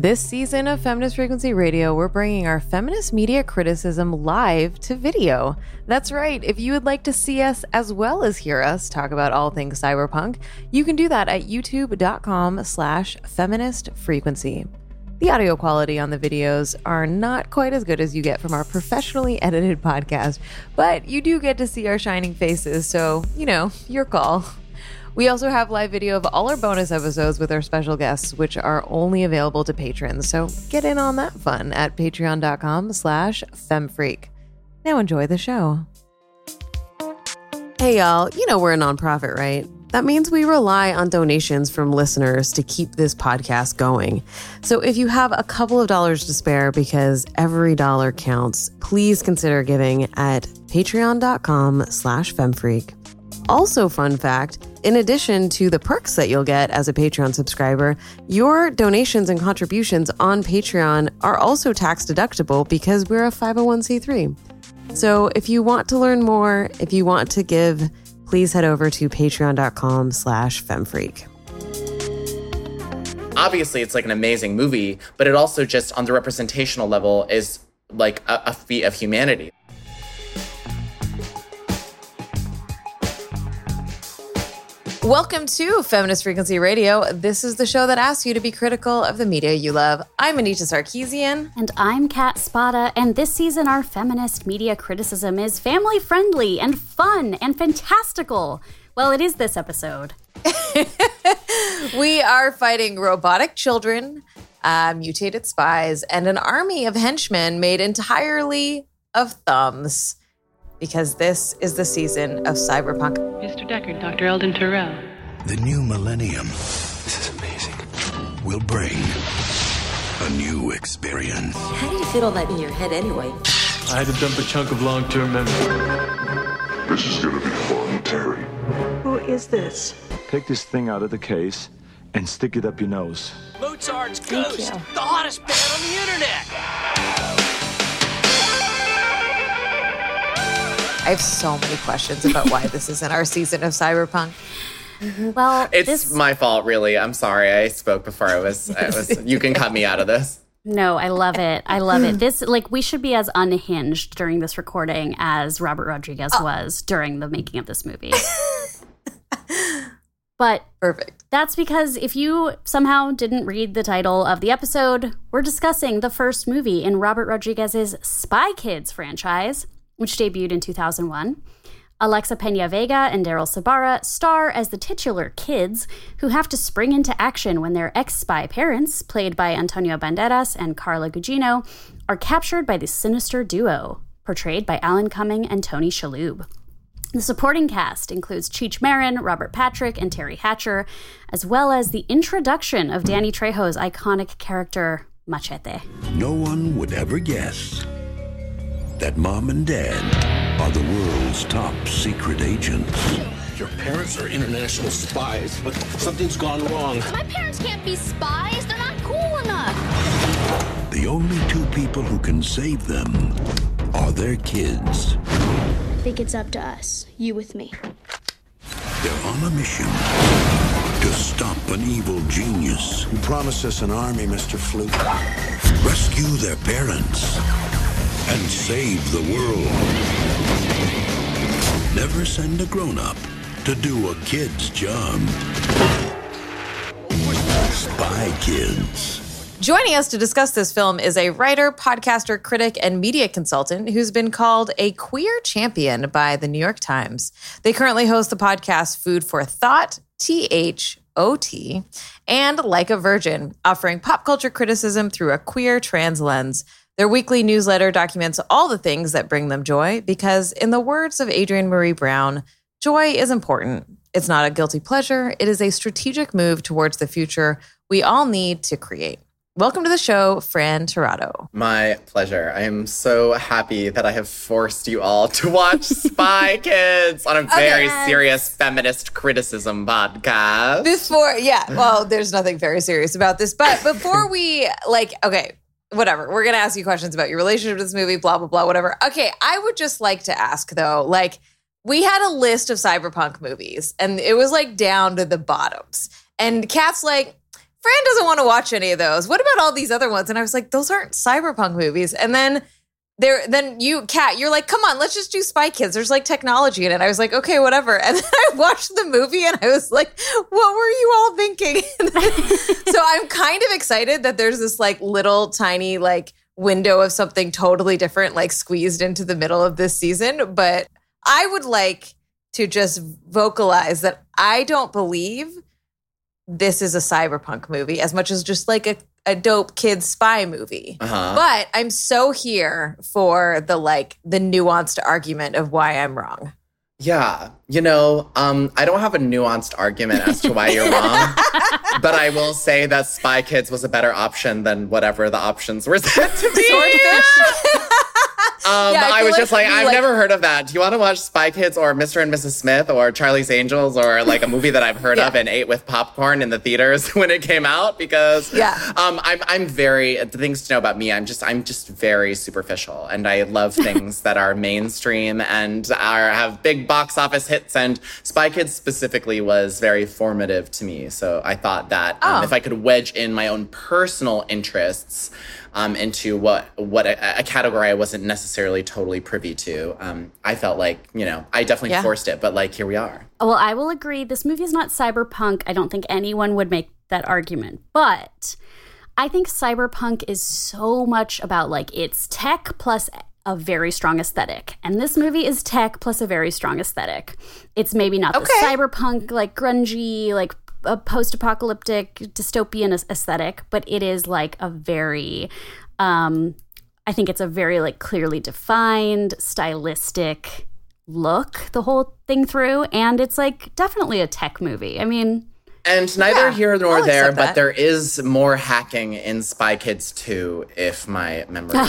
This season of Feminist Frequency Radio, we're bringing our feminist media criticism live to video. That's right. If you would like to see us as well as hear us talk about all things cyberpunk, you can do that at youtube.com slash feminist frequency. The audio quality on the videos are not quite as good as you get from our professionally edited podcast, but you do get to see our shining faces, so, you know, your call. We also have live video of all our bonus episodes with our special guests, which are only available to patrons. So get in on that fun at patreon.com slash femfreak. Now enjoy the show. Hey y'all, you know we're a nonprofit, right? That means we rely on donations from listeners to keep this podcast going. So if you have a couple of dollars to spare because every dollar counts, please consider giving at patreon.com slash femfreak. Also, fun fact in addition to the perks that you'll get as a Patreon subscriber, your donations and contributions on Patreon are also tax deductible because we're a 501c3. So if you want to learn more, if you want to give, please head over to patreon.com slash femfreak. Obviously, it's like an amazing movie, but it also just on the representational level is like a, a feat of humanity. Welcome to Feminist Frequency Radio. This is the show that asks you to be critical of the media you love. I'm Anita Sarkeesian. And I'm Kat Spada, and this season our feminist media criticism is family friendly and fun and fantastical. Well, it is this episode. we are fighting robotic children, uh, mutated spies, and an army of henchmen made entirely of thumbs because this is the season of cyberpunk. Mr. Deckard, Dr. Eldon Tyrell. The new millennium. This is amazing. Will bring a new experience. How do you fit all that in your head anyway? I had to dump a chunk of long term memory. This is gonna be fun, Terry. Who is this? Take this thing out of the case and stick it up your nose. Mozart's Ghost, the hottest band on the internet. I have so many questions about why this isn't our season of cyberpunk. Mm-hmm. Well, It's this, my fault, really. I'm sorry. I spoke before I was. I was you can cut me out of this. no, I love it. I love it. This like we should be as unhinged during this recording as Robert Rodriguez oh. was during the making of this movie. but Perfect. That's because if you somehow didn't read the title of the episode, we're discussing the first movie in Robert Rodriguez's Spy Kids franchise, which debuted in 2001. Alexa Pena Vega and Daryl Sabara star as the titular kids who have to spring into action when their ex spy parents, played by Antonio Banderas and Carla Gugino, are captured by the sinister duo, portrayed by Alan Cumming and Tony Shalhoub. The supporting cast includes Cheech Marin, Robert Patrick, and Teri Hatcher, as well as the introduction of Danny Trejo's iconic character, Machete. No one would ever guess that mom and dad are the world's top secret agents. Your parents are international spies, but something's gone wrong. My parents can't be spies. They're not cool enough. The only two people who can save them are their kids. I think it's up to us, you with me. They're on a mission to stop an evil genius. You promised us an army, Mr. Floop. Rescue their parents and save the world. Never send a grown-up to do a kid's job. Spy Kids. Joining us to discuss this film is a writer, podcaster, critic, and media consultant who's been called a queer champion by the New York Times. They currently host the podcast Food for Thought, THOT, and Like a Virgin, offering pop culture criticism through a queer trans lens. Their weekly newsletter documents all the things that bring them joy because, in the words of Adrienne Maree Brown, joy is important. It's not a guilty pleasure, it is a strategic move towards the future we all need to create. Welcome to the show, Fran Tirado. My pleasure. I am so happy that I have forced you all to watch Spy Kids on a oh, very Okay. serious feminist criticism podcast. Before, yeah, well, there's nothing very serious about this, but before we, like, okay, whatever, we're gonna ask you questions about your relationship to this movie, blah, blah, blah, whatever. Okay, I would just like to ask though, like, we had a list of cyberpunk movies and it was like down to the bottoms. And Kat's like, Fran doesn't want to watch any of those. What about all these other ones? And I was like, those aren't cyberpunk movies. And then there, then you, cat you're like, come on, let's just do Spy Kids. There's like technology in it. I was like, okay, whatever. And then I watched the movie and I was like, what were you all thinking? so I'm kind of excited that there's this like little tiny like window of something totally different, like squeezed into the middle of this season. But I would like to just vocalize that I don't believe this is a cyberpunk movie as much as just like a, a dope kid spy movie. Uh-huh. But I'm so here for the like the nuanced argument of why I'm wrong. Yeah, you know, um, I don't have a nuanced argument as to why you're wrong, but I will say that Spy Kids was a better option than whatever the options were said to be. Swordfish. Um, Yeah, I I, was like just like, I've like- never heard of that. Do you want to watch Spy Kids or Mr. and Mrs. Smith or Charlie's Angels or like a movie that I've heard of and ate with popcorn in the theaters when it came out? Because Yeah. um, I'm I'm very the things to know about me. I'm just I'm just very superficial and I love things that are mainstream and are have big box office hits. And Spy Kids specifically was very formative to me. So I thought that um, Oh. if I could wedge in my own personal interests um, into what what a, a category I wasn't necessarily totally privy to. Um, I felt like you know I definitely Yeah. forced it, but like here we are. Well, I will agree. This movie is not cyberpunk. I don't think anyone would make that argument. But I think cyberpunk is so much about like it's tech plus a very strong aesthetic. And this movie is tech plus a very strong aesthetic. It's maybe not the cyberpunk, like grungy, like a post apocalyptic dystopian aesthetic, but it is like a very, um, I think it's a very like clearly defined, stylistic look the whole thing through. And it's like definitely a tech movie. I mean, And neither Yeah, here nor I'll there, but there is more hacking in Spy Kids 2, if my memory.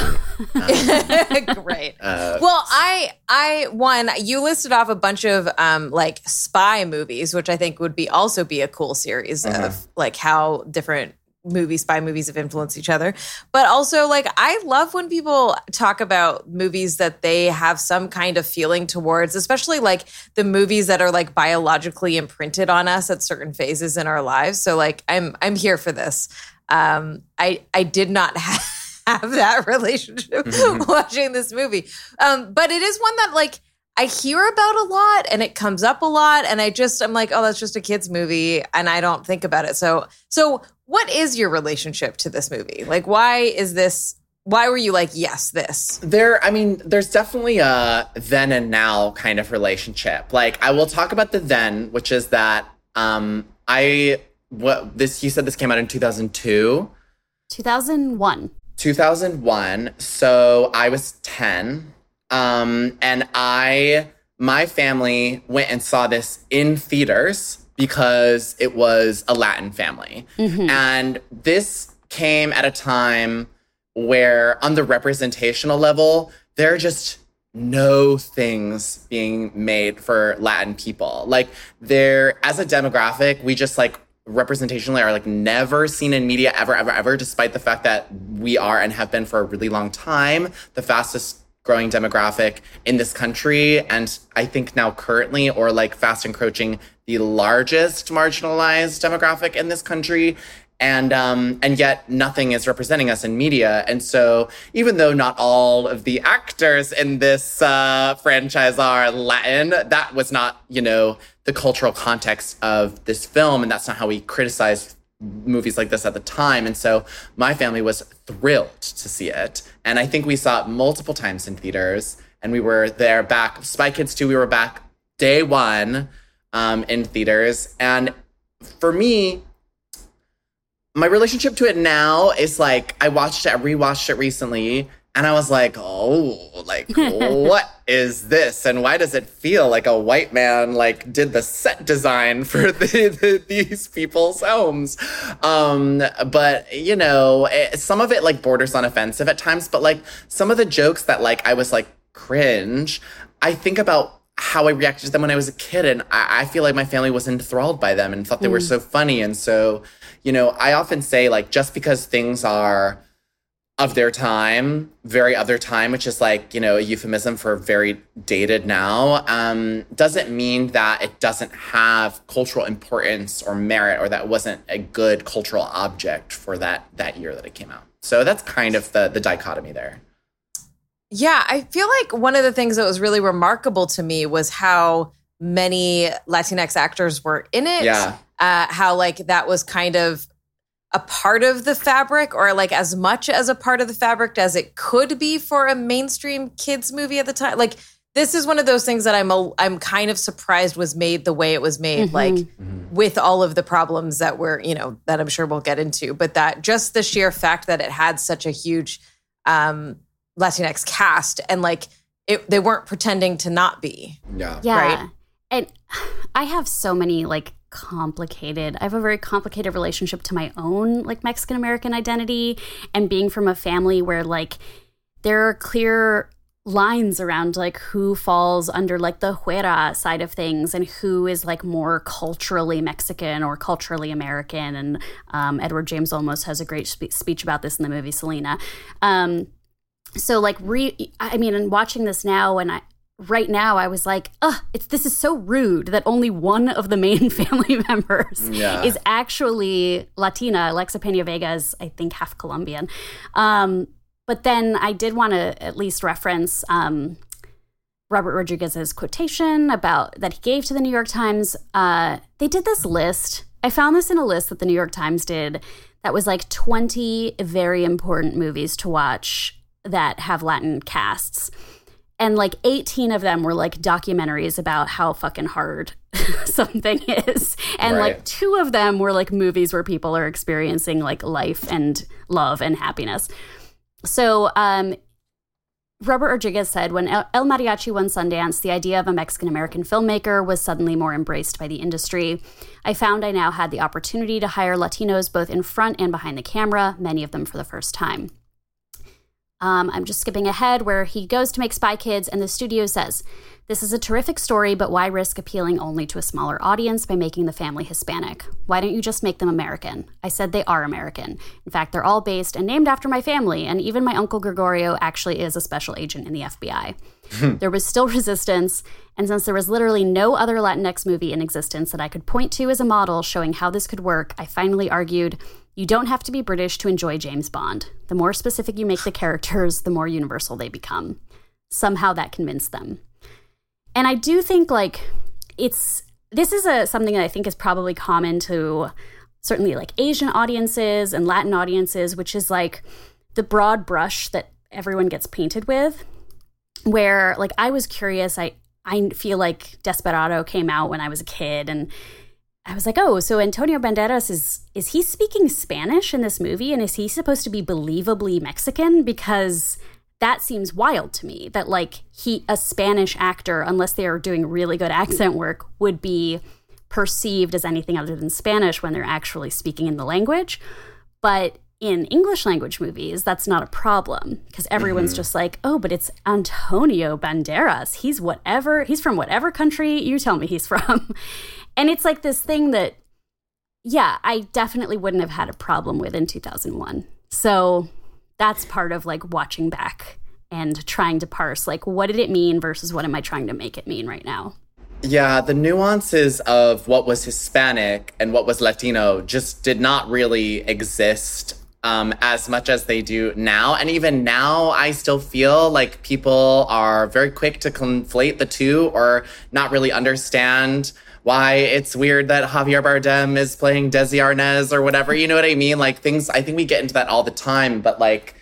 Um, Great. Uh, well, I I one you listed off a bunch of um like spy movies, which I think would be also be a cool series mm-hmm. of like how different movie spy movies have influenced each other. But also like I love when people talk about movies that they have some kind of feeling towards, especially like the movies that are like biologically imprinted on us at certain phases in our lives. So like I'm I'm here for this. Um I I did not have have that relationship watching this movie. Um, but it is one that like I hear about a lot and it comes up a lot and I just I'm like, oh, that's just a kids movie and I don't think about it. So so what is your relationship to this movie? Like why is this why were you like, yes, this? There, I mean, there's definitely a then and now kind of relationship. Like, I will talk about the then, which is that um, I what this you said this came out in 2002. 2001. 2001 so i was 10 um and i my family went and saw this in theaters because it was a latin family. And this came at a time where on the representational level there are just no things being made for latin people. Like there as a demographic we just like representationally are like never seen in media ever ever ever despite the fact that we are and have been for a really long time the fastest growing demographic in this country and i think now currently or like fast encroaching the largest marginalized demographic in this country and um, and yet nothing is representing us in media. And so, even though not all of the actors in this uh, franchise are Latin, that was not you know the cultural context of this film, and that's not how we criticized movies like this at the time. And so, my family was thrilled to see it, and I think we saw it multiple times in theaters. And we were there back Spy Kids 2, we were back day one um, in theaters, and for me my relationship to it now is like I watched it, I rewatched it recently, and I was like, oh, like what is this, and why does it feel like a white man like did the set design for the, the, these people's homes? Um, but you know, it, some of it like borders on offensive at times, but like some of the jokes that like I was like cringe, I think about how I reacted to them when I was a kid, and I, I feel like my family was enthralled by them and thought they were so funny, and so you know, I often say like just because things are of their time, very other time, which is like, you know, a euphemism for very dated now, um, doesn't mean that it doesn't have cultural importance or merit or that wasn't a good cultural object for that that year that it came out. So that's kind of the the dichotomy there. Yeah, I feel like one of the things that was really remarkable to me was how many Latinx actors were in it. Yeah. Uh, how like that was kind of a part of the fabric or like as much as a part of the fabric as it could be for a mainstream kids movie at the time like this is one of those things that i'm a, i'm kind of surprised was made the way it was made mm-hmm. like mm-hmm. with all of the problems that we're you know that i'm sure we'll get into but that just the sheer fact that it had such a huge um latinx cast and like it, they weren't pretending to not be yeah yeah right and i have so many like complicated. I have a very complicated relationship to my own like Mexican American identity and being from a family where like there are clear lines around like who falls under like the huera side of things and who is like more culturally Mexican or culturally American. And um, Edward James Olmos has a great spe- speech about this in the movie Selena. Um, so like re I mean, and watching this now, and I right now I was like, ugh, it's this is so rude that only one of the main family members yeah. is actually Latina. Alexa Pena Vega is, I think, half Colombian. Um, but then I did want to at least reference um, Robert Rodriguez's quotation about that he gave to the New York Times. Uh, they did this list. I found this in a list that the New York Times did that was like 20 very important movies to watch that have Latin casts and like 18 of them were like documentaries about how fucking hard something is and right. like two of them were like movies where people are experiencing like life and love and happiness so um Robert Rodriguez said when El Mariachi won Sundance, the idea of a Mexican American filmmaker was suddenly more embraced by the industry. I found I now had the opportunity to hire Latinos both in front and behind the camera, many of them for the first time. Um, I'm just skipping ahead where he goes to make Spy Kids, and the studio says, This is a terrific story, but why risk appealing only to a smaller audience by making the family Hispanic? Why don't you just make them American? I said they are American. In fact, they're all based and named after my family, and even my uncle Gregorio actually is a special agent in the FBI. Hmm. there was still resistance, and since there was literally no other Latinx movie in existence that I could point to as a model showing how this could work, I finally argued you don't have to be British to enjoy James Bond. The more specific you make the characters, the more universal they become. Somehow that convinced them. And I do think like it's this is a something that I think is probably common to certainly like Asian audiences and Latin audiences, which is like the broad brush that everyone gets painted with. Where like I was curious, I I feel like Desperado came out when I was a kid and I was like, oh, so Antonio Banderas is is he speaking Spanish in this movie, and is he supposed to be believably Mexican? Because that seems wild to me. That like he a Spanish actor, unless they are doing really good accent work, would be perceived as anything other than Spanish when they're actually speaking in the language. But in English language movies, that's not a problem because everyone's mm-hmm. just like, oh, but it's Antonio Banderas. He's whatever, he's from whatever country you tell me he's from. And it's like this thing that, yeah, I definitely wouldn't have had a problem with in 2001. So that's part of like watching back and trying to parse like, what did it mean versus what am I trying to make it mean right now? Yeah, the nuances of what was Hispanic and what was Latino just did not really exist um, as much as they do now. And even now, I still feel like people are very quick to conflate the two or not really understand why it's weird that Javier Bardem is playing Desi Arnaz or whatever. You know what I mean? Like things, I think we get into that all the time, but like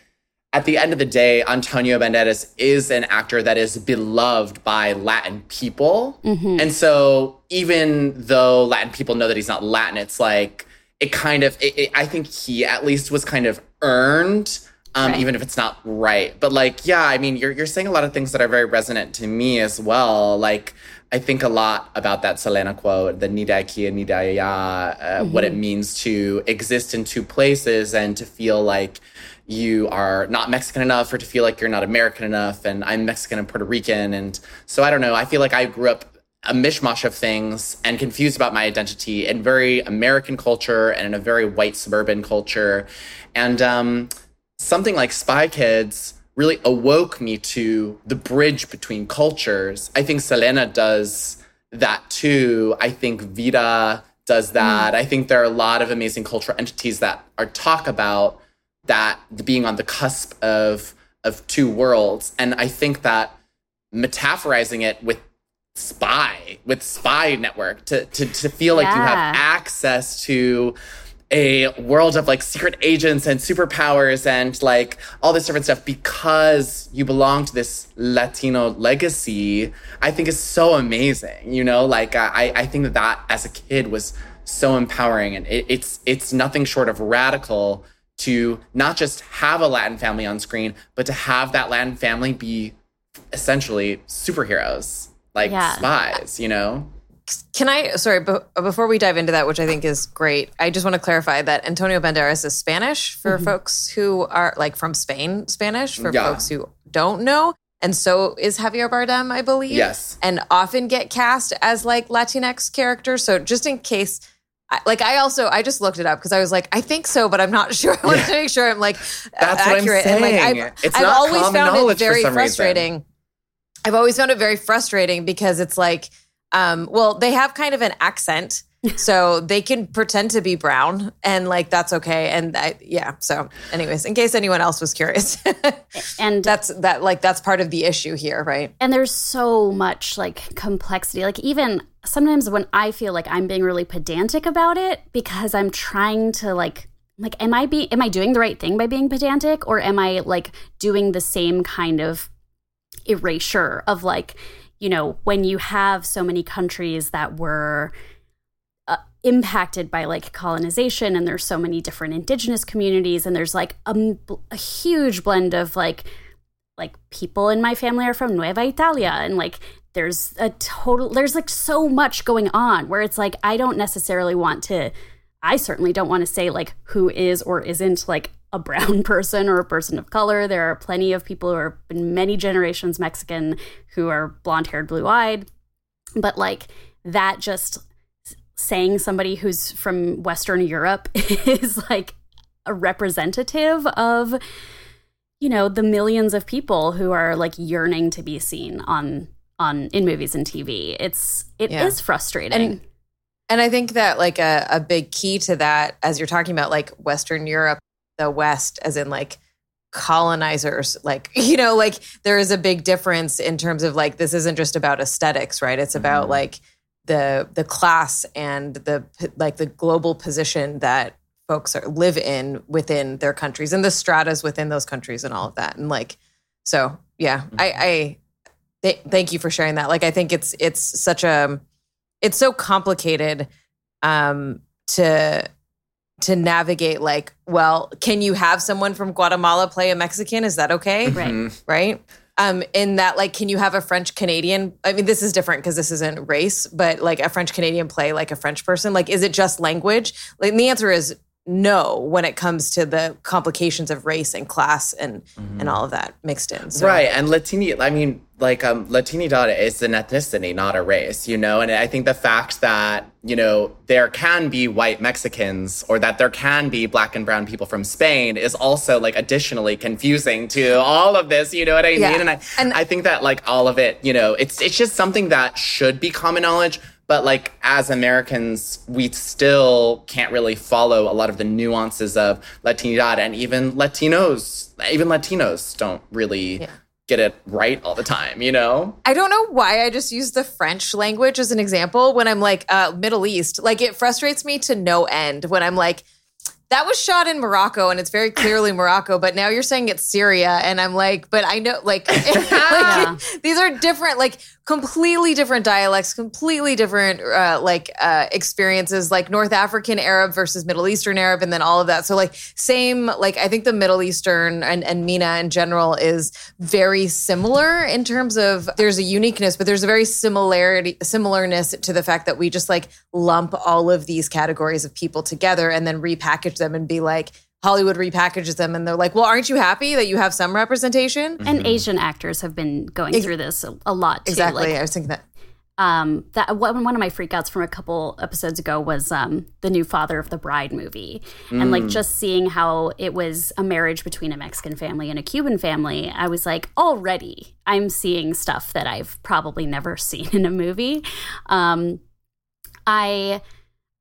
at the end of the day, Antonio Banderas is an actor that is beloved by Latin people. Mm-hmm. And so even though Latin people know that he's not Latin, it's like, it kind of, it, it, I think he at least was kind of earned. Um, right. even if it's not right. But like, yeah, I mean, you're you're saying a lot of things that are very resonant to me as well. Like, I think a lot about that Selena quote, the ni de aquí and ni de allá, uh, mm-hmm. what it means to exist in two places and to feel like you are not Mexican enough or to feel like you're not American enough. And I'm Mexican and Puerto Rican. And so I don't know. I feel like I grew up a mishmash of things and confused about my identity in very American culture and in a very white suburban culture. And um, something like Spy Kids really awoke me to the bridge between cultures. I think Selena does that too. I think Vida does that. Mm. I think there are a lot of amazing cultural entities that are talk about that being on the cusp of of two worlds. And I think that metaphorizing it with spy, with spy network, to to, to feel like you have access to a world of like secret agents and superpowers and like all this different stuff because you belong to this Latino legacy, I think is so amazing. You know, like I, I think that that as a kid was so empowering and it, it's it's nothing short of radical to not just have a Latin family on screen, but to have that Latin family be essentially superheroes, like yeah. spies, you know? Can I, sorry, before we dive into that, which I think is great, I just want to clarify that Antonio Banderas is Spanish for mm-hmm. folks who are like from Spain, Spanish for yeah. folks who don't know. And so is Javier Bardem, I believe. Yes. And often get cast as like Latinx characters. So just in case I, like I also I just looked it up because I was like I think so, but I'm not sure. I want yeah. to make sure I'm like That's accurate. and like I've, it's I've always found it very frustrating. Reason. I've always found it very frustrating because it's like, um, well, they have kind of an accent so they can pretend to be brown and like that's okay and I, yeah so anyways in case anyone else was curious. And that's that like that's part of the issue here right? And there's so much like complexity. Like even sometimes when i feel like i'm being really pedantic about it because i'm trying to like like am i be am i doing the right thing by being pedantic or am i like doing the same kind of erasure of like you know when you have so many countries that were uh, impacted by like colonization and there's so many different indigenous communities and there's like a, a, huge blend of like like people in my family are from Nueva Italia and like there's a total there's like so much going on where it's like I don't necessarily want to I certainly don't want to say like who is or isn't like a brown person or a person of color. There are plenty of people who are been many generations Mexican who are blonde haired, blue eyed. But like that just saying somebody who's from Western Europe is like a representative of, you know, the millions of people who are like yearning to be seen on on in movies and TV. It's it yeah. is frustrating. And, and I think that like a, a big key to that, as you're talking about like Western Europe, the West, as in like colonizers like you know like there is a big difference in terms of like this isn't just about aesthetics right it's about mm-hmm. like the the class and the like the global position that folks are, live in within their countries and the stratas within those countries and all of that and like so yeah mm-hmm. i i th- thank you for sharing that like i think it's it's such a it's so complicated um to to navigate like well can you have someone from guatemala play a mexican? Is that okay? Right. Mm-hmm. right? Um, in that like can you have a french canadian i mean this is different because this isn't race but like a french canadian play like a french person? Like is it just language? Like the answer is no when it comes to the complications of race and class and mm-hmm. and all of that mixed in so. right and latini i mean like um latinidad is an ethnicity not a race you know and i think the fact that you know there can be white mexicans or that there can be black and brown people from spain is also like additionally confusing to all of this you know what i yeah. mean and i and i think that like all of it you know it's it's just something that should be common knowledge but like as Americans, we still can't really follow a lot of the nuances of Latinidad, and even Latinos, even Latinos don't really. Yeah. Get it right all the time, you know? I don't know why I just use the French language as an example when I'm like, uh, Middle East. Like, it frustrates me to no end when I'm like, that was shot in Morocco and it's very clearly Morocco, but now you're saying it's Syria. And I'm like, but I know, like, like yeah. these are different, like, completely different dialects, completely different uh, like uh, experiences, like North African Arab versus Middle Eastern Arab, and then all of that. So like same, like I think the Middle Eastern and, and MENA in general is very similar in terms of there's a uniqueness, but there's a very similarity similarness to the fact that we just like lump all of these categories of people together and then repackage them and be like Hollywood repackages them and they're like, well, aren't you happy that you have some representation? And mm-hmm. Asian actors have been going through this a, a lot too. Exactly. Like, I was thinking that. um, that one one of my freakouts from a couple episodes ago was um, the new Father of the Bride movie, mm. and like mm. just seeing how it was a marriage between a Mexican family and a Cuban family. I was like, already I'm seeing stuff that I've probably never seen in a movie. Um, I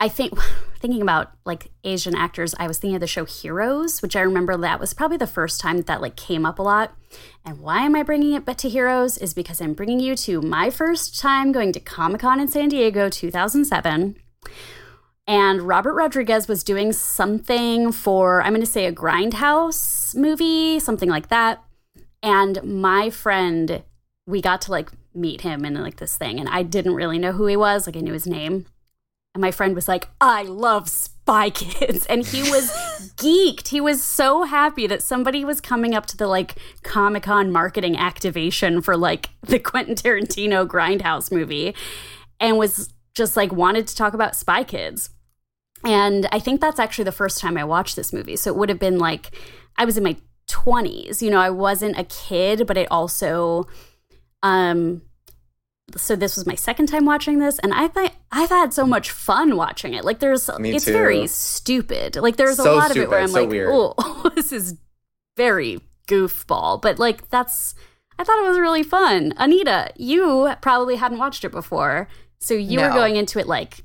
I think thinking about like Asian actors, I was thinking of the show Heroes, which I remember that was probably the first time that, like came up a lot. And why am I bringing it but to Heroes is because I'm bringing you to my first time going to Comic Con in San Diego 2007. And Robert Rodriguez was doing something for, I'm going to say a Grindhouse movie, something like that. And my friend, we got to like meet him in like this thing. And I didn't really know who he was. Like I knew his name. And my friend was like, I love Spy Kids. And he was geeked. He was so happy that somebody was coming up to the like Comic Con marketing activation for like the Quentin Tarantino Grindhouse movie and was just like wanted to talk about Spy Kids. And I think that's actually the first time I watched this movie. So it would have been like, I was in my 20s. You know, I wasn't a kid, but it also, um, so this was my second time watching this and i thought i've had so much fun watching it like there's Me it's too. very stupid like there's so a lot stupid, of it where i'm so like weird. oh this is very goofball but like that's i thought it was really fun anita you probably hadn't watched it before so you no. were going into it like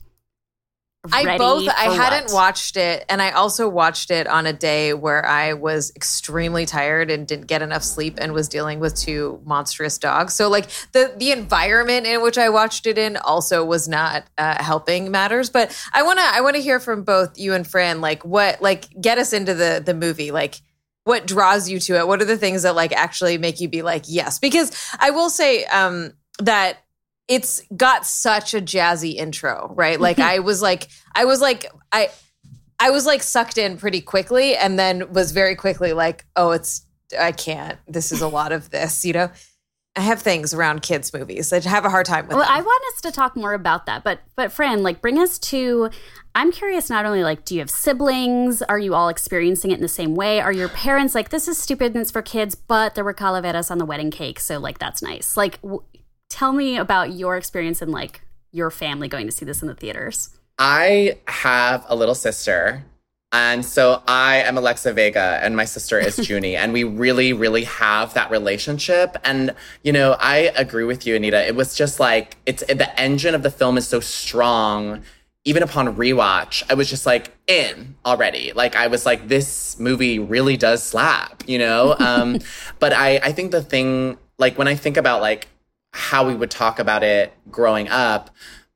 I both I what? hadn't watched it and I also watched it on a day where I was extremely tired and didn't get enough sleep and was dealing with two monstrous dogs. So like the the environment in which I watched it in also was not uh, helping matters, but I want to I want to hear from both you and Fran like what like get us into the the movie like what draws you to it? What are the things that like actually make you be like yes? Because I will say um that it's got such a jazzy intro, right? Like I was like I was like I I was like sucked in pretty quickly and then was very quickly like, "Oh, it's I can't. This is a lot of this, you know." I have things around kids movies. I have a hard time with. Well, them. I want us to talk more about that, but but Fran, like, bring us to. I'm curious. Not only like, do you have siblings? Are you all experiencing it in the same way? Are your parents like, this is stupid and it's for kids, but there were calaveras on the wedding cake, so like that's nice. Like, w- tell me about your experience and like your family going to see this in the theaters. I have a little sister. And so I am Alexa Vega and my sister is Juni. and we really, really have that relationship. And, you know, I agree with you, Anita. It was just like, it's the engine of the film is so strong. Even upon rewatch, I was just like in already. Like I was like, this movie really does slap, you know? Um, but I, I think the thing, like when I think about like how we would talk about it growing up,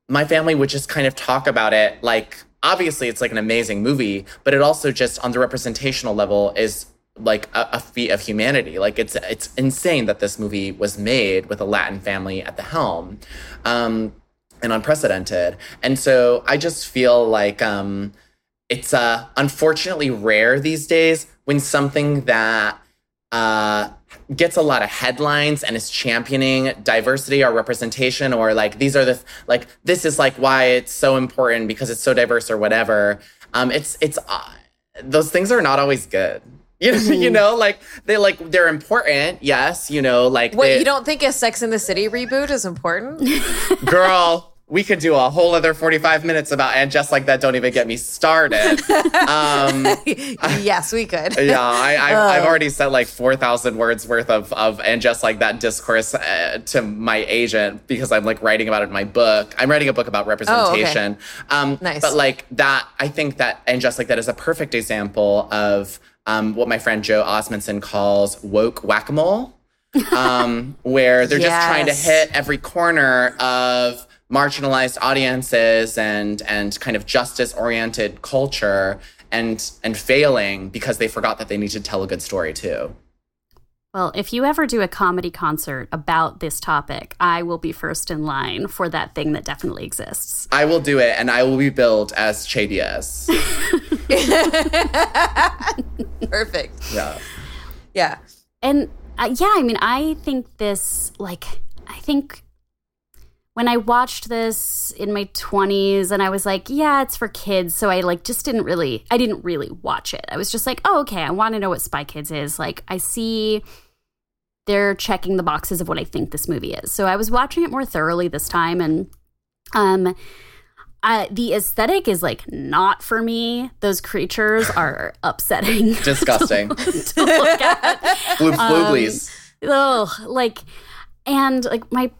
my family would just kind of talk about it like obviously it's like an amazing movie, but it also just on the representational level is like a, a, feat of humanity. Like it's it's insane that this movie was made with a Latin family at the helm, um, and unprecedented. And so I just feel like um, it's uh, unfortunately rare these days when something that uh, gets a lot of headlines and is championing diversity or representation or like these are the like this is like why it's so important because it's so diverse or whatever. Um it's it's uh, those things are not always good. You know, you know, like they like they're important. Yes, you know, like what they, you don't think a Sex in the City reboot is important, girl we could do a whole other 45 minutes about and just like that don't even get me started um, yes we could yeah I, have uh. already said like 4000 words worth of, of and just like that discourse uh, to my agent because i'm like writing about it in my book i'm writing a book about representation oh, okay. um, nice. but like that i think that and just like that is a perfect example of um, what my friend joe osmundson calls woke whack-a-mole um, where they're yes. just trying to hit every corner of marginalized audiences and and kind of justice oriented culture and and failing because they forgot that they need to tell a good story too. Well, if you ever do a comedy concert about this topic, I will be first in line for that thing that definitely exists. I will do it, and I will be billed as Che Diaz. Perfect. Yeah. Yeah. And uh, yeah, I mean, I think this, like, I think when I watched this in my 20s and I was like, yeah, it's for kids. So I like just didn't really I didn't really watch it. I was just like, oh, okay, I want to know what Spy Kids is. Like I see they're checking the boxes of what I think this movie is. So I was watching it more thoroughly this time, and um, I, the aesthetic is like not for me. Those creatures are upsetting, disgusting. to, to look at. Fooglies. Um, oh, like, and like my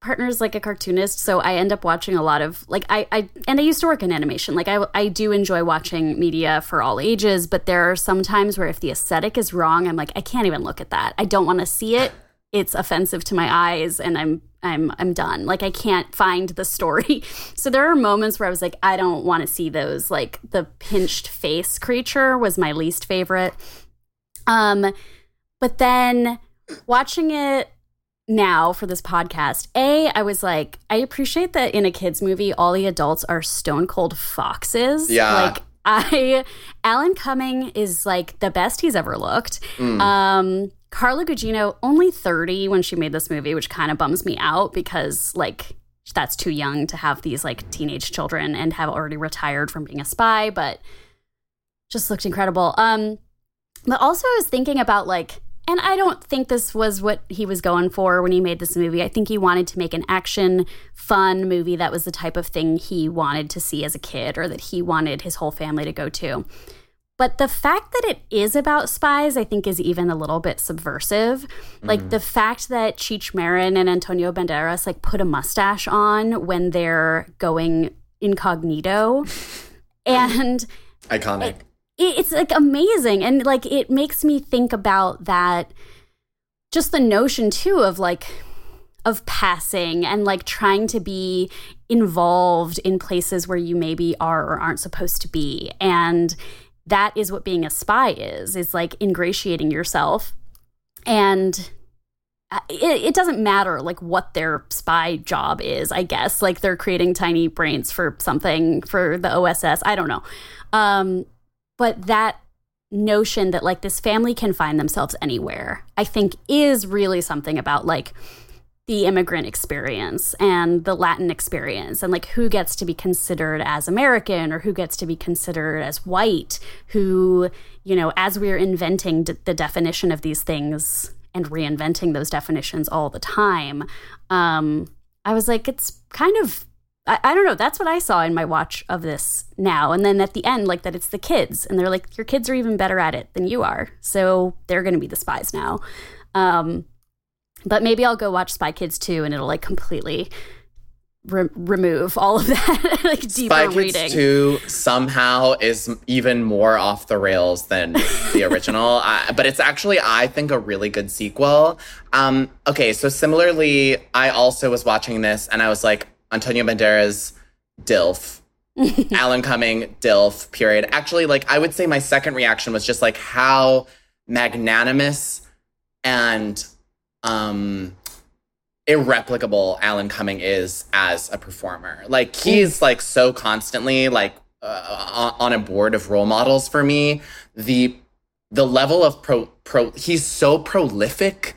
partner's like a cartoonist, so I end up watching a lot of like I, I and I used to work in animation. Like I I do enjoy watching media for all ages, but there are some times where if the aesthetic is wrong, I'm like I can't even look at that. I don't want to see it. It's offensive to my eyes, and I'm I'm I'm done. Like I can't find the story. So there are moments where I was like I don't want to see those. Like the pinched face creature was my least favorite. Um, but then watching it now for this podcast, A, I was like, I appreciate that in a kids movie, all the adults are stone cold foxes. Yeah. Like, I, Alan Cumming is like the best he's ever looked. Mm. Um, Carla Gugino, only 30 when she made this movie, which kind of bums me out because, like, that's too young to have these like teenage children and have already retired from being a spy, but just looked incredible. Um, but also, I was thinking about like, and I don't think this was what he was going for when he made this movie. I think he wanted to make an action, fun movie that was the type of thing he wanted to see as a kid or that he wanted his whole family to go to. But the fact that it is about spies, I think, is even a little bit subversive. Like mm-hmm. the fact that Cheech Marin and Antonio Banderas like put a mustache on when they're going incognito, and Iconic. it, it's like amazing. And like it makes me think about that just the notion too of like of passing and like trying to be involved in places where you maybe are or aren't supposed to be. And that is what being a spy is is like ingratiating yourself. And uh, it, it doesn't matter like what their spy job is i guess. Like they're creating tiny brains for something for the oss i don't know. Um but that notion that like this family can find themselves anywhere i think is really something about like the immigrant experience and the latin experience and like who gets to be considered as american or who gets to be considered as white who you know as we're inventing d- the definition of these things and reinventing those definitions all the time um i was like it's kind of I, I, don't know. That's what I saw in my watch of this now. And then at the end, like that it's the kids. And they're like, your kids are even better at it than you are. So they're going to be the spies now. Um, but maybe I'll go watch Spy Kids 2 and it'll like completely re- remove all of that like deeper Spy Kids reading. 2 somehow is even more off the rails than the original. uh, but it's actually, I think, a really good sequel. Um, okay, so similarly, I also was watching this and I was like, Antonio Banderas, DILF. Alan Cumming, DILF, period. Actually, like, I would say my second reaction was just like how magnanimous and um irreplicable Alan Cumming is as a performer. Like, he's like so constantly like uh, on a board of role models for me. The the level of pro pro he's so prolific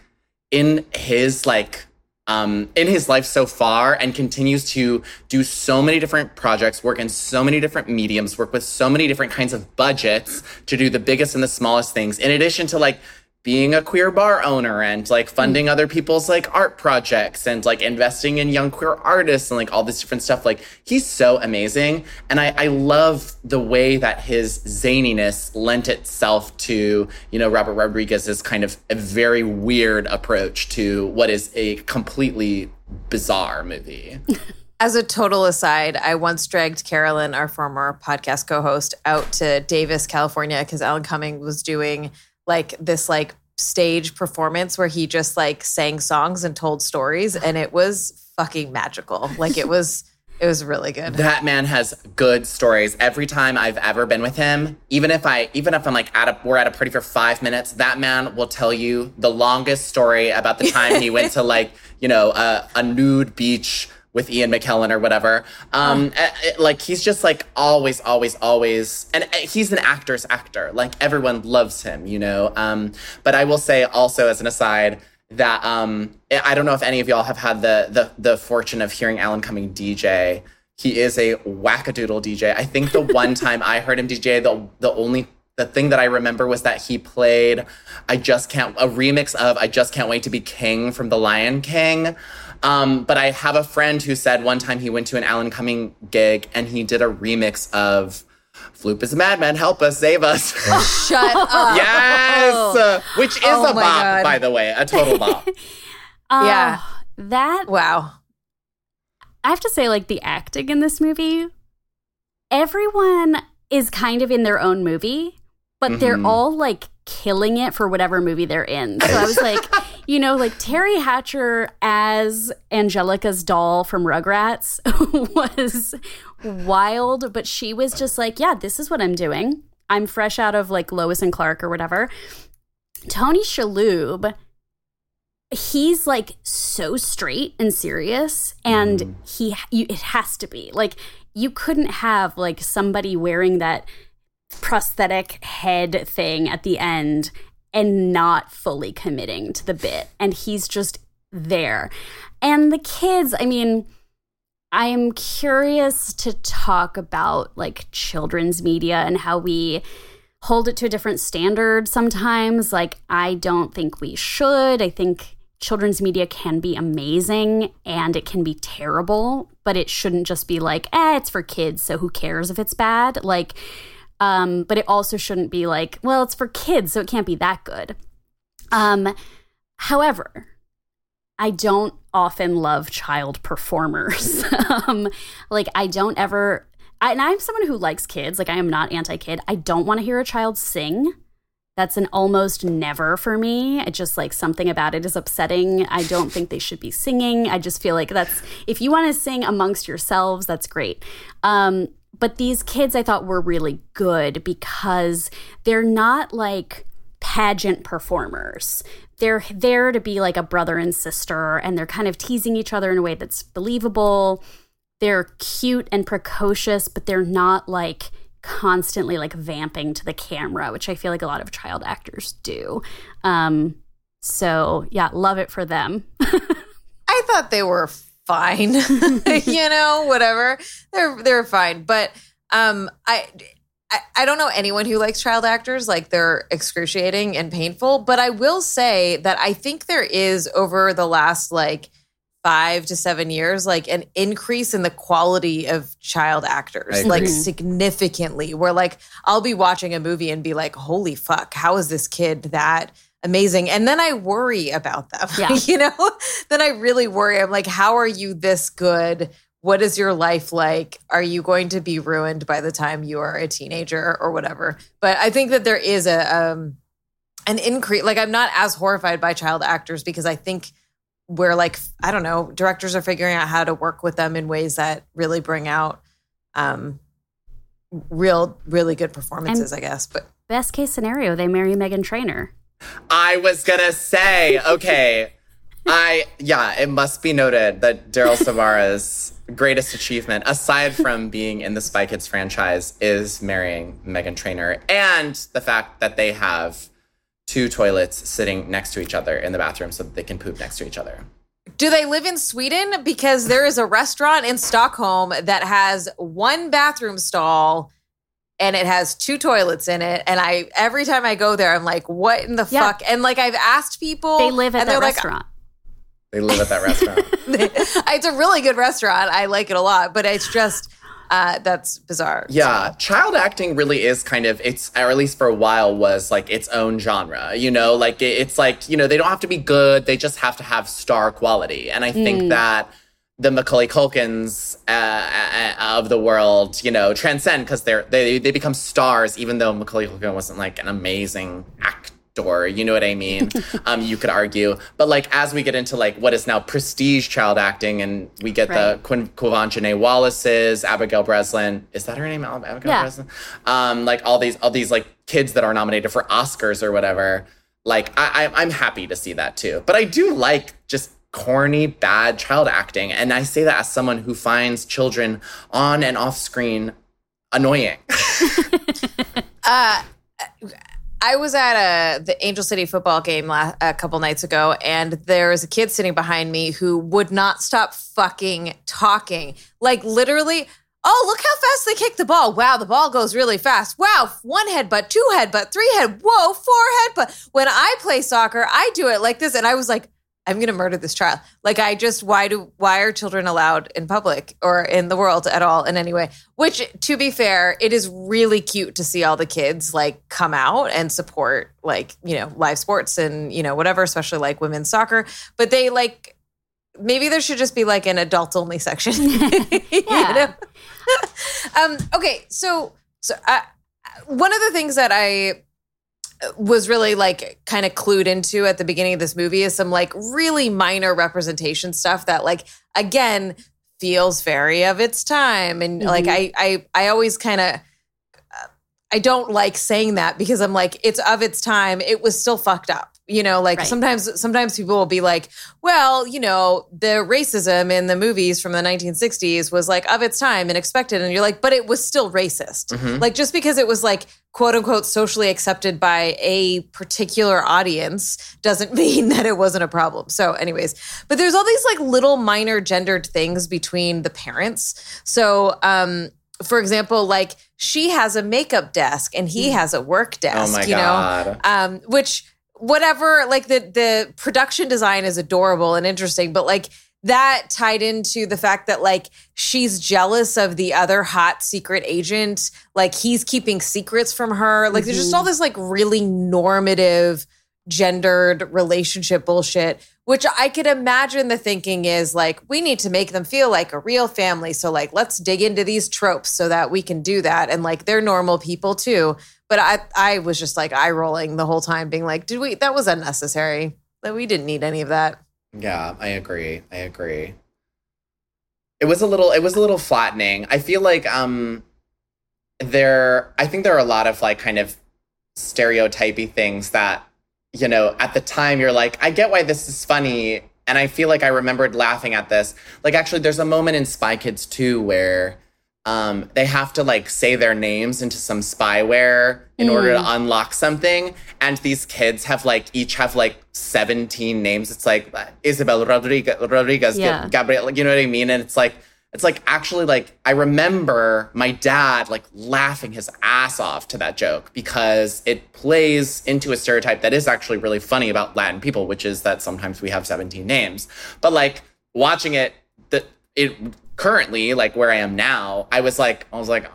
in his like um, in his life so far and continues to do so many different projects, work in so many different mediums, work with so many different kinds of budgets to do the biggest and the smallest things, in addition to like being a queer bar owner and like mm. funding other people's like art projects and like investing in young queer artists and like all this different stuff. Like he's so amazing. And I, I love the way that his zaniness lent itself to, you know, Robert Rodriguez's kind of a very weird approach to what is a completely bizarre movie. As a total aside, I once dragged Carolyn, our former podcast co-host, out to Davis, California, because Alan Cumming was doing like this like stage performance where he just like sang songs and told stories and it was fucking magical. Like it was it was really good. That man has good stories. Every time i've ever been with him even if i even if i'm like at a we're at a party for five minutes that man will tell you the longest story about the time he went to like you know a, a nude beach with Ian McKellen or whatever. Um, oh. it, like he's just like always, always, always, and he's an actor's actor. Like everyone loves him, you know. Um, but I will say also as an aside that um, I don't know if any of y'all have had the the the fortune of hearing Alan Cumming DJ. He is a wackadoodle DJ. I think the one time I heard him DJ, the the only the thing that I remember was that he played I just can't a remix of I just can't wait to be king from The Lion King. Um, but I have a friend who said one time he went to an Alan Cumming gig and he did a remix of Floop is a madman, help us, save us. Shut up. yes. Which is Oh a my bop, God. by the way, a total bop. Uh, Yeah. That Wow. I have to say, like the acting in this movie, everyone is kind of in their own movie, but they're Mhm. all like killing it for whatever movie they're in. So I was like, you know, like Teri Hatcher as Angelica's doll from Rugrats was wild, but she was just like, yeah, this is what I'm doing. I'm fresh out of like Lois and Clark or whatever. Tony Shalhoub, he's like so straight and serious, and mm. he you, it has to be like you couldn't have like somebody wearing that prosthetic head thing at the end and not fully committing to the bit, and he's just there. And the kids, I mean. I'm curious to talk about like children's media and how we hold it to a different standard sometimes. Like, I don't think we should. I think children's media can be amazing and it can be terrible, but it shouldn't just be like, eh, it's for kids, so who cares if it's bad? Like, um, but it also shouldn't be like, well, it's for kids, so it can't be that good. Um, however, I don't often love child performers. um, like I don't ever, I, and I'm someone who likes kids. Like I am not anti-kid. I don't want to hear a child sing. That's an almost never for me. It just like something about it is upsetting. I don't think they should be singing. I just feel like that's if you want to sing amongst yourselves, that's great. Um, but these kids I thought were really good because they're not like pageant performers. They're there to be like a brother and sister, and they're kind of teasing each other in a way that's believable. They're cute and precocious, but they're not like constantly like vamping to the camera, which I feel like a lot of child actors do. Um, so yeah, love it for them. I thought they were fine. you know, whatever. They're they're fine. But um I I, don't know anyone who likes child actors like they're excruciating and painful, but I will say that I think there is over the last like 5 to 7 years like an increase in the quality of child actors like significantly where like I'll be watching a movie and be like holy fuck how is this kid that amazing and then I worry about them Yeah. you know then I really worry I'm like how are you this good what is your life like are you going to be ruined by the time you are a teenager or whatever but I think that there is a um an increase like I'm not as horrified by child actors because I think where like I don't know, directors are figuring out how to work with them in ways that really bring out um real really good performances, I guess. But Best case scenario, they marry Meghan Trainor. I was gonna say, okay. I yeah, it must be noted that Daryl Sabara's greatest achievement, aside from being in the Spy Kids franchise, is marrying Meghan Trainor and the fact that they have two toilets sitting next to each other in the bathroom so that they can poop next to each other. do they live in Sweden? Because there is a restaurant in Stockholm that has one bathroom stall and it has two toilets in it. And I every time I go there, I'm like, what in the Yeah. fuck? And like I've asked people They live at and that they're like, restaurant. They live at that restaurant. it's a really good restaurant. I like it a lot, but it's just uh, that's bizarre. Yeah, child acting really is kind of it's or at least for a while was like its own genre. You know, like it, it's like you know they don't have to be good; they just have to have star quality. And I think Mm. that the Macaulay Culkins uh, uh, of the world, you know, transcend because they're they they become stars, even though Macaulay Culkin wasn't like an amazing actor. You know what I mean? um, you could argue, but like as we get into like what is now prestige child acting, and we get the Right. Quin- Quvenzhané Wallis's, Abigail Breslin. Is that her name? Abigail Yeah. Breslin. Um, like all these all these like kids that are nominated for Oscars or whatever. Like I, I I'm happy to see that too. But I do like just corny bad child acting, and I say that as someone who finds children on and off screen annoying. Uh, I was at a the Angel City football game la- a couple nights ago, and there was a kid sitting behind me who would not stop fucking talking. Like literally, oh, look how fast they kick the ball. Wow, the ball goes really fast. Wow, one headbutt, two headbutt, three head, whoa, four headbutt. When I play soccer, I do it like this. And I was like, I'm gonna murder this child. Like I just why do why are children allowed in public or in the world at all in any way? Which to be fair, it is really cute to see all the kids like come out and support like, you know, live sports and, you know, whatever, especially like women's soccer. But they like maybe there should just be like an adult only section. yeah. um, okay, so so uh, one of the things that I was really like kind of clued into at the beginning of this movie is some like really minor representation stuff that like again feels very of its time. And mm-hmm. like I I I always kind of I don't like saying that because I'm like it's of its time. It was still fucked up you know like right. sometimes sometimes people will be like well you know the racism in the movies from the 1960s was like of its time and expected and you're like but it was still racist mm-hmm. like just because it was like quote unquote socially accepted by a particular audience doesn't mean that it wasn't a problem so anyways but there's all these like little minor gendered things between the parents so um for example, like she has a makeup desk and he mm. has a work desk, oh you God. know, um, which whatever like the the production design is adorable and interesting but like that tied into the fact that like she's jealous of the other hot secret agent like he's keeping secrets from her like mm-hmm. there's just all mm-hmm. this like really normative gendered relationship bullshit which i could imagine the thinking is like we need to make them feel like a real family so like let's dig into these tropes so that we can do that and like they're normal people too but I I was just like eye rolling the whole time, being like, did we? That was unnecessary. That we didn't need any of that. Yeah, I agree. I agree. It was a little. It was a little flattening. I feel like um, there. I think there are a lot of like kind of stereotypy things that you know at the time you're like, I get why this is funny, and I feel like I remembered laughing at this. Like actually, there's a moment in Spy Kids 2 where um, they have to like say their names into some spyware in mm. order to mm. unlock something. And these kids have like each have like 17 names. It's like Isabel Rodriguez, Rodriguez, yeah. Gabriel, you know what I mean? And it's like, it's like actually like I remember my dad like laughing his ass off to that joke because it plays into a stereotype that is actually really funny about Latin people, which is that sometimes we have 17 names. But like watching it, that it currently, like where I am now, I was like, I was like,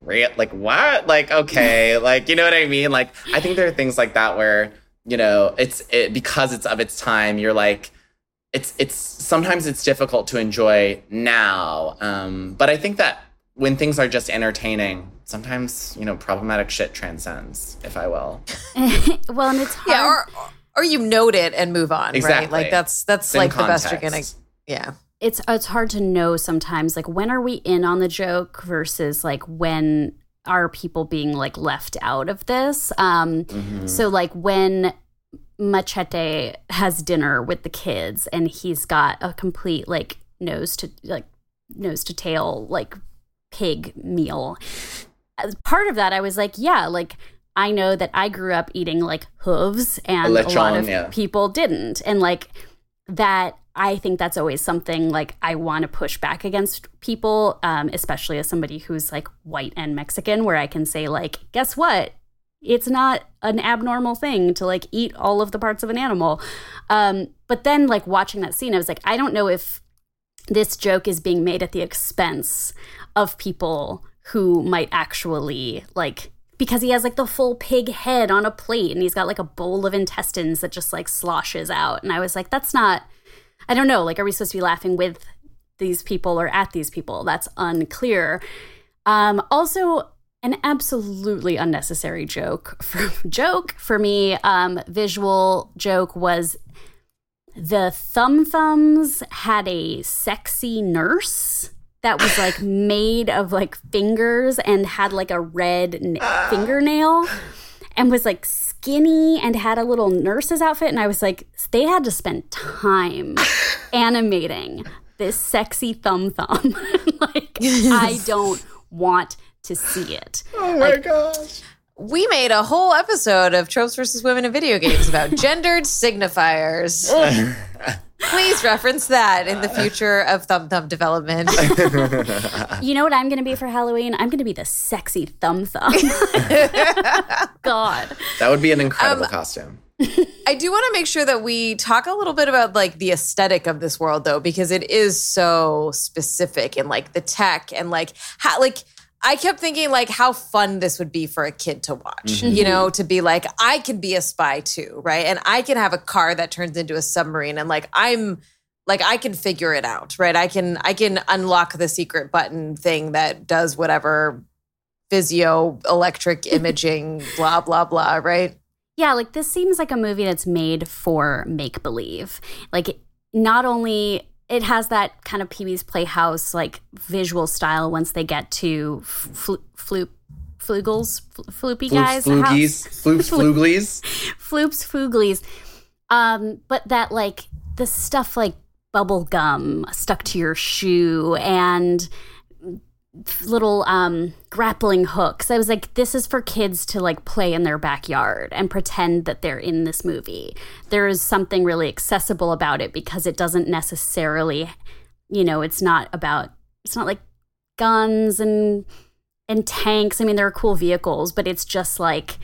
real, like what? Like okay, like you know what I mean? Like I think there are things like that where you know it's it because it's of its time. You're like, it's it's sometimes it's difficult to enjoy now. Um, but I think that when things are just entertaining, sometimes you know problematic shit transcends, if I will. well, and it's hard. Yeah, or, or you note it and move on, exactly. right? Like that's that's like context. the best you're gonna. Yeah it's it's hard to know sometimes like when are we in on the joke versus like when are people being like left out of this um mm-hmm. so like when machete has dinner with the kids and he's got a complete like nose to like nose to tail like pig meal as part of that i was like yeah like i know that i grew up eating like hooves and a, lechon, a lot of yeah. people didn't and like that I think that's always something like I want to push back against people, um, especially as somebody who's like white and Mexican, where I can say, like, guess what? It's not an abnormal thing to like eat all of the parts of an animal. Um, but then, like, watching that scene, I was like, I don't know if this joke is being made at the expense of people who might actually like because he has like the full pig head on a plate and he's got like a bowl of intestines that just like sloshes out. And I was like, that's not I don't know, like, are we supposed to be laughing with these people or at these people? That's unclear. Um, also, an absolutely unnecessary joke for joke for me. Um, visual joke was the Thumb Thumbs had a sexy nurse that was like made of like fingers and had like a red n- fingernail and was like skinny and had a little nurse's outfit. And I was like, they had to spend time animating this sexy thumb thumb. like, I don't want to see it. Oh my like, gosh. We made a whole episode of tropes versus women in video games about gendered signifiers. Please reference that in the future of Thumb Thumb development. you know what I'm going to be for Halloween? I'm going to be the sexy Thumb Thumb. God. That would be an incredible um, costume. I do want to make sure that we talk a little bit about like the aesthetic of this world though because it is so specific and like the tech and like how like I kept thinking like how fun this would be for a kid to watch, mm-hmm. you know, to be like, I can be a spy too, right? And I can have a car that turns into a submarine and like I'm like I can figure it out, right? I can I can unlock the secret button thing that does whatever physio electric imaging, blah, blah, blah, right? Yeah, like this seems like a movie that's made for make believe. Like not only it has that kind of Pee Wee's Playhouse like visual style once they get to fl- floop flugels? Floopy guys? floogies? Floops fluglies floops fluglies um but that like the stuff like bubble gum stuck to your shoe and little um, grappling hooks. I was like, this is for kids to like play in their backyard and pretend that they're in this movie. There is something really accessible about it because it doesn't necessarily, you know, it's not about, it's not like guns and and tanks. I mean, there are cool vehicles, but it's just like,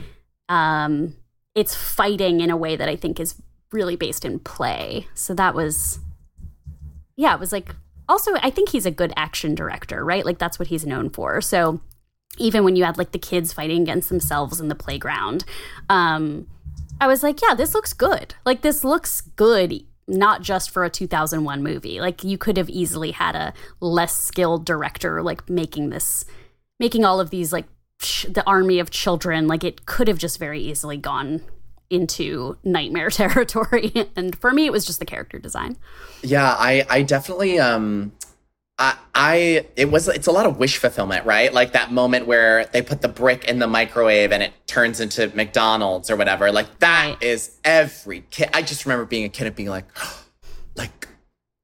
um, it's fighting in a way that I think is really based in play. So that was, yeah, it was like also I think he's a good action director, right? Like that's what he's known for. So even when you had like the kids fighting against themselves in the playground, um, I was like, yeah, this looks good. Like this looks good not just for a 2001 movie. Like you could have easily had a less skilled director like making this making all of these like the army of children like it could have just very easily gone into nightmare territory. and for me, it was just the character design. Yeah, I, I definitely, um, I, I, it was, it's a lot of wish fulfillment, right? Like that moment where they put the brick in the microwave and it turns into McDonald's or whatever. Like that is every kid. I just remember being a kid and being like, like,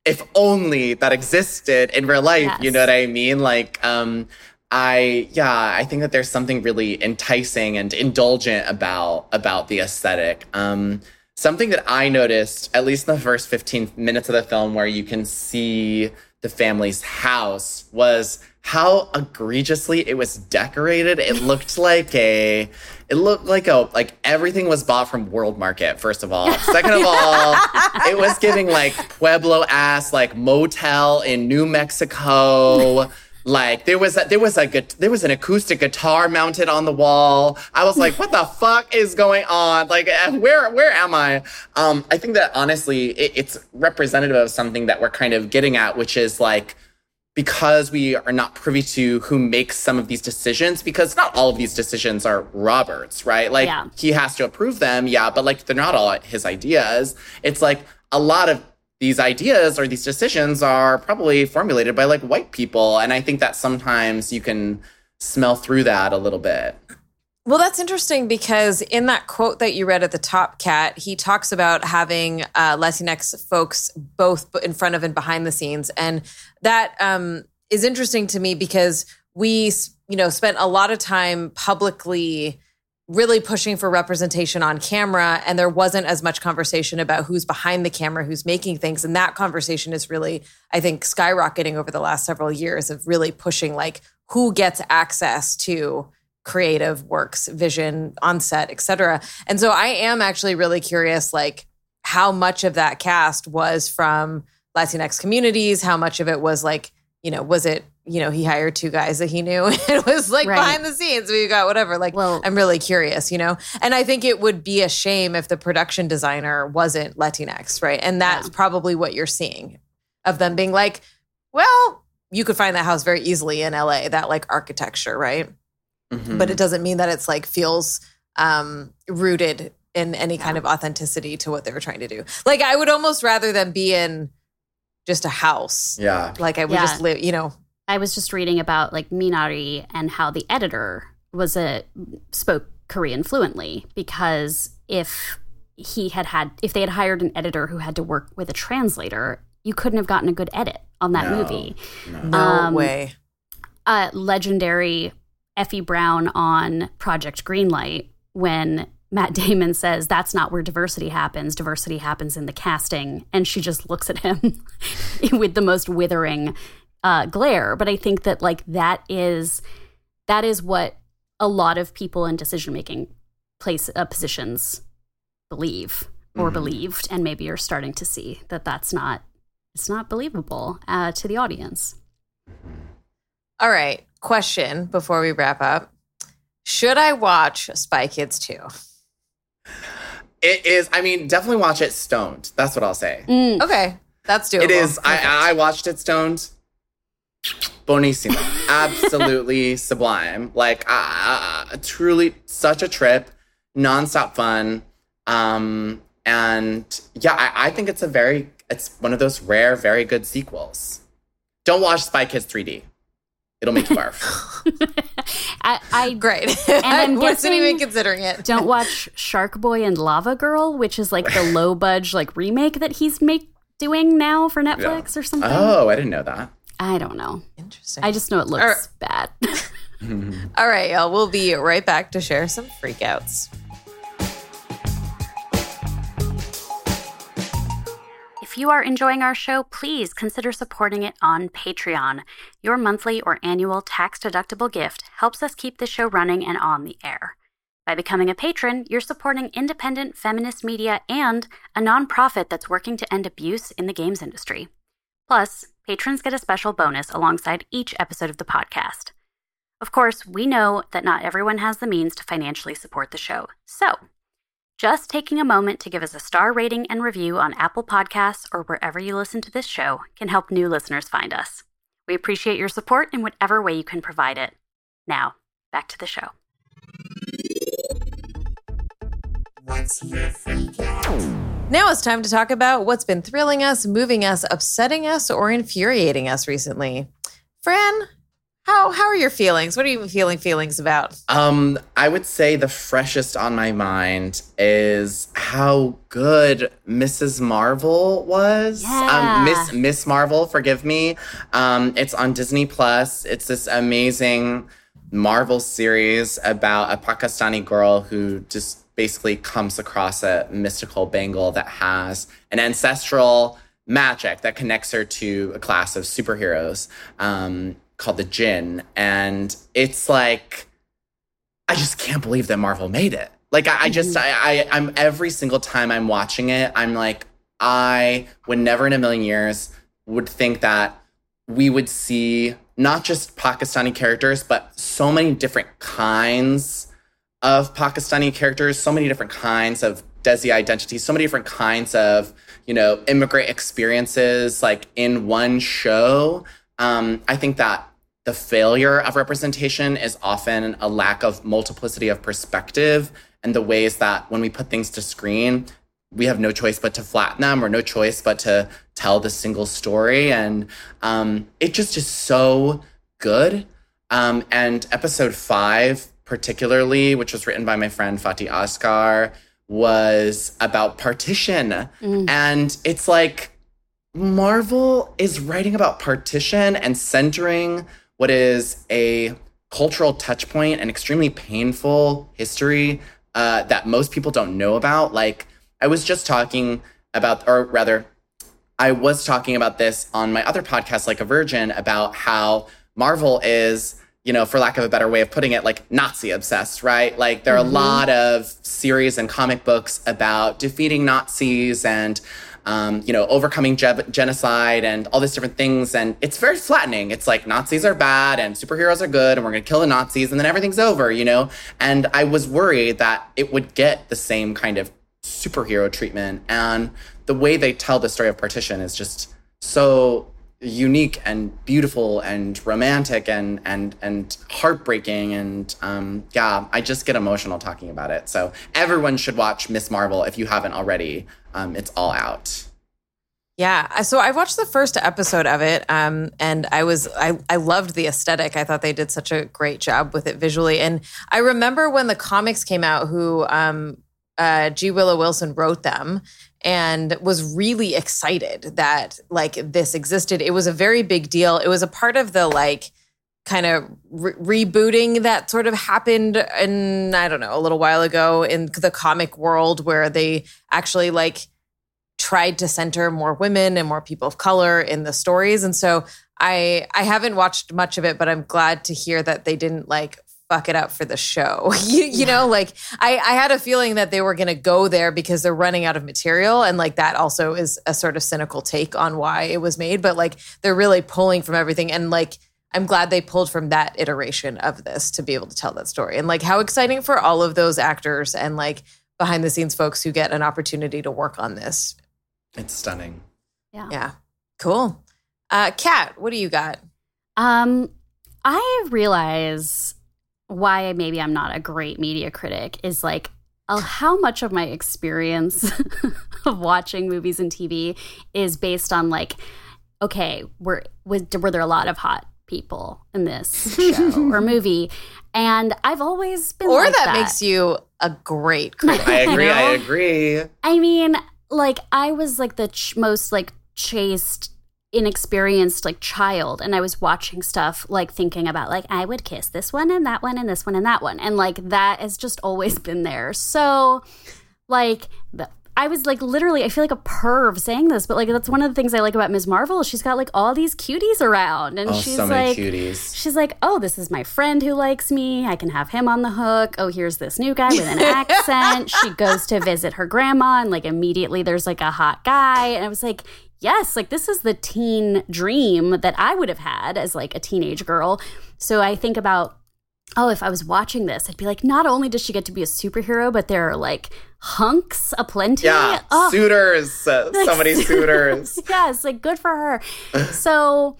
if only that existed in real life, yes. you know what I mean? Like, um, I yeah, I think that there's something really enticing and indulgent about about the aesthetic. Um, something that I noticed, at least in the first 15 minutes of the film, where you can see the family's house, was how egregiously it was decorated. It looked like a it looked like a like everything was bought from World Market, first of all. Second of all, it was giving like Pueblo ass like motel in New Mexico. Like there was a, there was a there was an acoustic guitar mounted on the wall. I was like, what the fuck is going on? Like eh, where where am I? Um, I think that honestly, it, it's representative of something that we're kind of getting at, which is like because we are not privy to who makes some of these decisions, because not all of these decisions are Robert's, right? Like yeah. he has to approve them, yeah, but like they're not all his ideas. It's like a lot of these ideas or these decisions are probably formulated by like white people. And I think that sometimes you can smell through that a little bit. Well, that's interesting because in that quote that you read at the top, Kat, he talks about having uh, Latinx folks both in front of and behind the scenes, and that um, is interesting to me because we, you know, spent a lot of time publicly really pushing for representation on camera and there wasn't as much conversation about who's behind the camera who's making things. And that conversation is really i think skyrocketing over the last several years of really pushing like who gets access to creative works vision on set etc and so i am actually really curious like how much of that cast was from latinx communities? How much of it was like you know was it you know, he hired two guys that he knew. it was like right. behind the scenes. We got whatever. Like, well, I'm really curious, you know? And I think it would be a shame if the production designer wasn't Latinx, right? And that's yeah. probably what you're seeing of them being like, well, you could find that house very easily in LA, that like architecture, right? Mm-hmm. But it doesn't mean that it's like feels um, rooted in any yeah. kind of authenticity to what they were trying to do. Like, I would almost rather them be in just a house. Yeah. Like I would yeah. just live, you know, I was just reading about like Minari and how the editor was a spoke Korean fluently because if he had had if they had hired an editor who had to work with a translator, you couldn't have gotten a good edit on that no, movie. No, um, way. Uh, legendary Effie Brown on Project Greenlight when Matt Damon says that's not where diversity happens. Diversity happens in the casting. And she just looks at him with the most withering uh, glare. But I think that like that is that is what a lot of people in decision making place uh, positions believe or mm-hmm. believed, and maybe you're starting to see that that's not it's not believable uh, to the audience. All right, question before we wrap up: Should I watch Spy Kids 2? It is. I mean, definitely watch it stoned. That's what I'll say. Mm. Okay, that's doable. It is. I, I watched it stoned. Bonissimo. Absolutely sublime. Like, uh, truly such a trip, nonstop fun. Um, and yeah, I, I think it's a very, it's one of those rare, very good sequels. Don't watch Spy Kids 3D. It'll make you barf. I, I great. And I'm I wasn't even considering it. don't watch Shark Boy and Lava Girl, which is like the low budge like remake that he's make doing now for Netflix yeah. or something. Oh, I didn't know that. I don't know. Interesting. I just know it looks bad. All right, y'all. We'll be right back to share some freakouts. If you are enjoying our show, please consider supporting it on Patreon. Your monthly or annual tax deductible gift helps us keep the show running and on the air. By becoming a patron, you're supporting independent feminist media and a nonprofit that's working to end abuse in the games industry. Plus, patrons get a special bonus alongside each episode of the podcast. Of course, we know that not everyone has the means to financially support the show. So, just taking a moment to give us a star rating and review on Apple Podcasts or wherever you listen to this show can help new listeners find us. We appreciate your support in whatever way you can provide it. Now, back to the show. Now it's time to talk about what's been thrilling us, moving us, upsetting us, or infuriating us recently. Fran, how how are your feelings? What are you feeling feelings about? Um, I would say the freshest on my mind is how good Mrs. Marvel was. Um, yeah. Um, Miss Miss Marvel, forgive me. Um, it's on Disney Plus. It's this amazing Marvel series about a Pakistani girl who just basically comes across a mystical bangle that has an ancestral magic that connects her to a class of superheroes um, called the Jinn. And it's like, I just can't believe that Marvel made it. Like, I, I just, mm-hmm. I, I, I'm every single time I'm watching it, I'm like, I would never in a million years would think that we would see not just Pakistani characters, but so many different kinds of Pakistani characters, so many different kinds of Desi identities, so many different kinds of, you know, immigrant experiences like in one show. Um, I think that the failure of representation is often a lack of multiplicity of perspective and the ways that when we put things to screen, we have no choice but to flatten them or no choice but to tell the single story. And um, it just is so good. Um, and episode five particularly, which was written by my friend Fatimah Asghar, was about partition. Mm. And it's like Marvel is writing about partition and centering what is a cultural touchpoint and extremely painful history uh, that most people don't know about. Like, I was just talking about, or rather, I was talking about this on my other podcast, like a virgin, about how Marvel is you know, for lack of a better way of putting it, like Nazi obsessed, right? Like there are mm-hmm. a lot of series and comic books about defeating Nazis and, um, you know, overcoming ge- genocide and all these different things. And it's very flattening. It's like Nazis are bad and superheroes are good and we're going to kill the Nazis and then everything's over, you know? And I was worried that it would get the same kind of superhero treatment. And the way they tell the story of partition is just so unique and beautiful and romantic and and and heartbreaking and um yeah i just get emotional talking about it. So everyone should watch miss marvel if you haven't already. Um it's all out. Yeah, so I watched the first episode of it, um, and I was I I loved the aesthetic. I thought they did such a great job with it visually, and I remember when the comics came out, who um, uh, G. Willow Wilson wrote them, and was really excited that like this existed. It was a very big deal. It was a part of the like kind of re- rebooting that sort of happened in I don't know a little while ago in the comic world where they actually like tried to center more women and more people of color in the stories and so I I haven't watched much of it but I'm glad to hear that they didn't like fuck it up for the show. you, you know, like I, I had a feeling that they were going to go there because they're running out of material. And like that also is a sort of cynical take on why it was made. But like they're really pulling from everything. And like, I'm glad they pulled from that iteration of this to be able to tell that story. And like how exciting for all of those actors and like behind the scenes folks who get an opportunity to work on this. It's stunning. Yeah. Yeah. Cool. Uh Kat, what do you got? Um I realize why maybe I'm not a great media critic is like uh, how much of my experience of watching movies and TV is based on like, okay, were was were there a lot of hot people in this show or movie? And I've always been or like that, that, makes you a great critic. I agree. You know? I agree. I mean, like I was like the ch- most like chaste inexperienced like child and i was watching stuff like thinking about like i would kiss this one and that one and this one and that one and like that has just always been there so like the, i was like literally i feel like a perv saying this but like that's one of the things i like about ms marvel she's got like all these cuties around and Oh, she's so like cuties. she's like oh this is my friend who likes me i can have him on the hook oh here's this new guy with an accent she goes to visit her grandma and like immediately there's like a hot guy and i was like yes, like this is the teen dream that I would have had as like a teenage girl. So I think about, oh, if I was watching this, I'd be like, not only does she get to be a superhero, but there are like hunks aplenty. Yeah, Oh, suitors. Uh, so many suitors. yes, like good for her. so,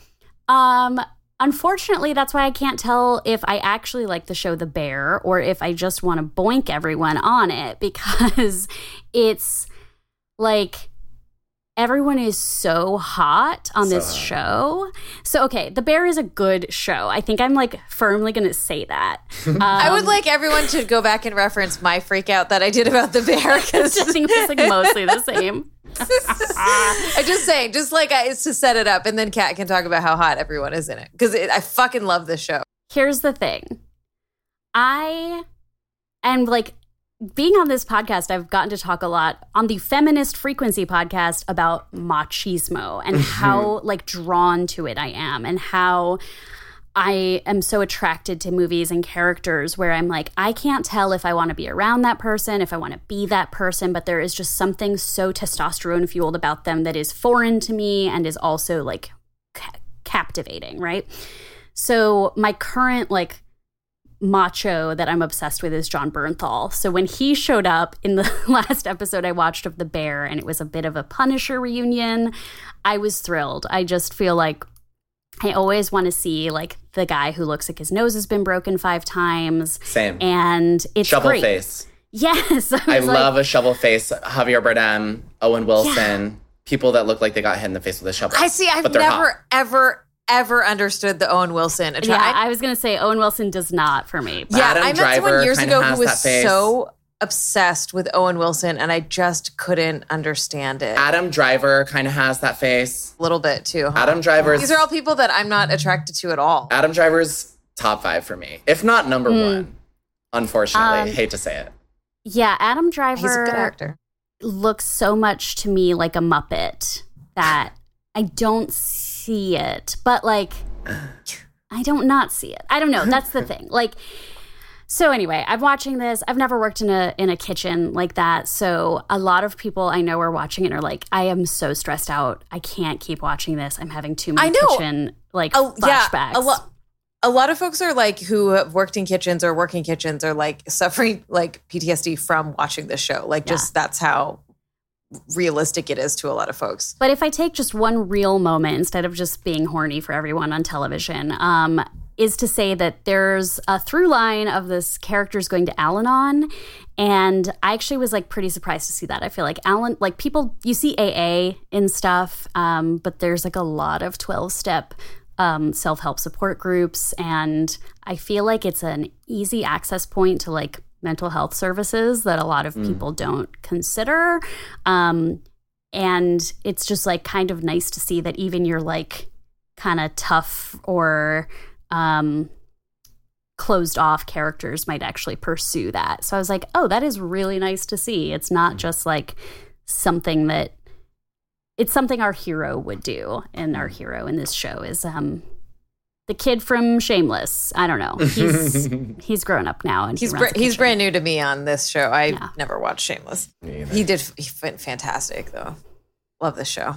um, unfortunately, that's why I can't tell if I actually like the show The Bear or if I just want to boink everyone on it because it's like everyone is so hot on So this hot. show. So, okay, The Bear is a good show. I think I'm like firmly going to say that. Um, I would like everyone to go back and reference my freak out that I did about the bear because I think it was like mostly the same. I just say, just like I, it's to set it up, and then Kat can talk about how hot everyone is in it because I fucking love this show. here's the thing i and like being on this podcast i've gotten to talk a lot on the feminist frequency podcast about machismo and mm-hmm. how like drawn to it i am and how I am so attracted to movies and characters where I'm like, I can't tell if I want to be around that person, if I want to be that person, but there is just something so testosterone fueled about them that is foreign to me and is also like ca- captivating, right? So my current like macho that I'm obsessed with is Jon Bernthal. So when he showed up in the last episode I watched of The Bear and it was a bit of a Punisher reunion, I was thrilled. I just feel like I always want to see like the guy who looks like his nose has been broken five times. Same. And it's Shovel great. face. Yes. I, I love like, a shovel face. Javier Bardem, Owen Wilson, people that look like they got hit in the face with a shovel. I see. I've never, hot. ever, ever understood the Owen Wilson. attra- yeah, I- I was gonna say Owen Wilson does not for me. but- yeah, Adam I met Driver someone years ago who was so obsessed with Owen Wilson, and I just couldn't understand it. Adam Driver kind of has that face. a little bit too. huh? Adam Driver. These are all people that I'm not attracted to at all. Adam Driver's top five for me, if not number Hmm. one. Unfortunately, Um, hate to say it. Yeah, Adam Driver. He's a Driver good actor. looks so much to me like a Muppet that I don't see it. But like I don't not see it. I don't know. That's the thing. Like so anyway, I'm watching this. I've never worked in a in a kitchen like that. So a lot of people I know are watching it and are like, I am so stressed out. I can't keep watching this. I'm having too many kitchen like Oh, yeah, a lot. A lot of folks are like who have worked in kitchens or working kitchens are like suffering like PTSD from watching this show. Like just that's how realistic it is to a lot of folks. But if I take just one real moment instead of just being horny for everyone on television, um, is to say that there's a through line of this characters going to Al Anon. And I actually was like pretty surprised to see that. I feel like Alan, like people, you see AA in stuff, um, but there's like a lot of 12 step um, self help support groups. And I feel like it's an easy access point to like mental health services that a lot of people don't consider. Um, and it's just like kind of nice to see that even your like kind of tough or um, closed off characters might actually pursue that. So I was like, oh, that is really nice to see. It's not just like something that it's something our hero would do, and our hero in this show is um the kid from Shameless. I don't know. He's he's grown up now, and he's he br- he's brand new to me on this show. I Yeah. never watched Shameless. He did he went fantastic though. Love this show.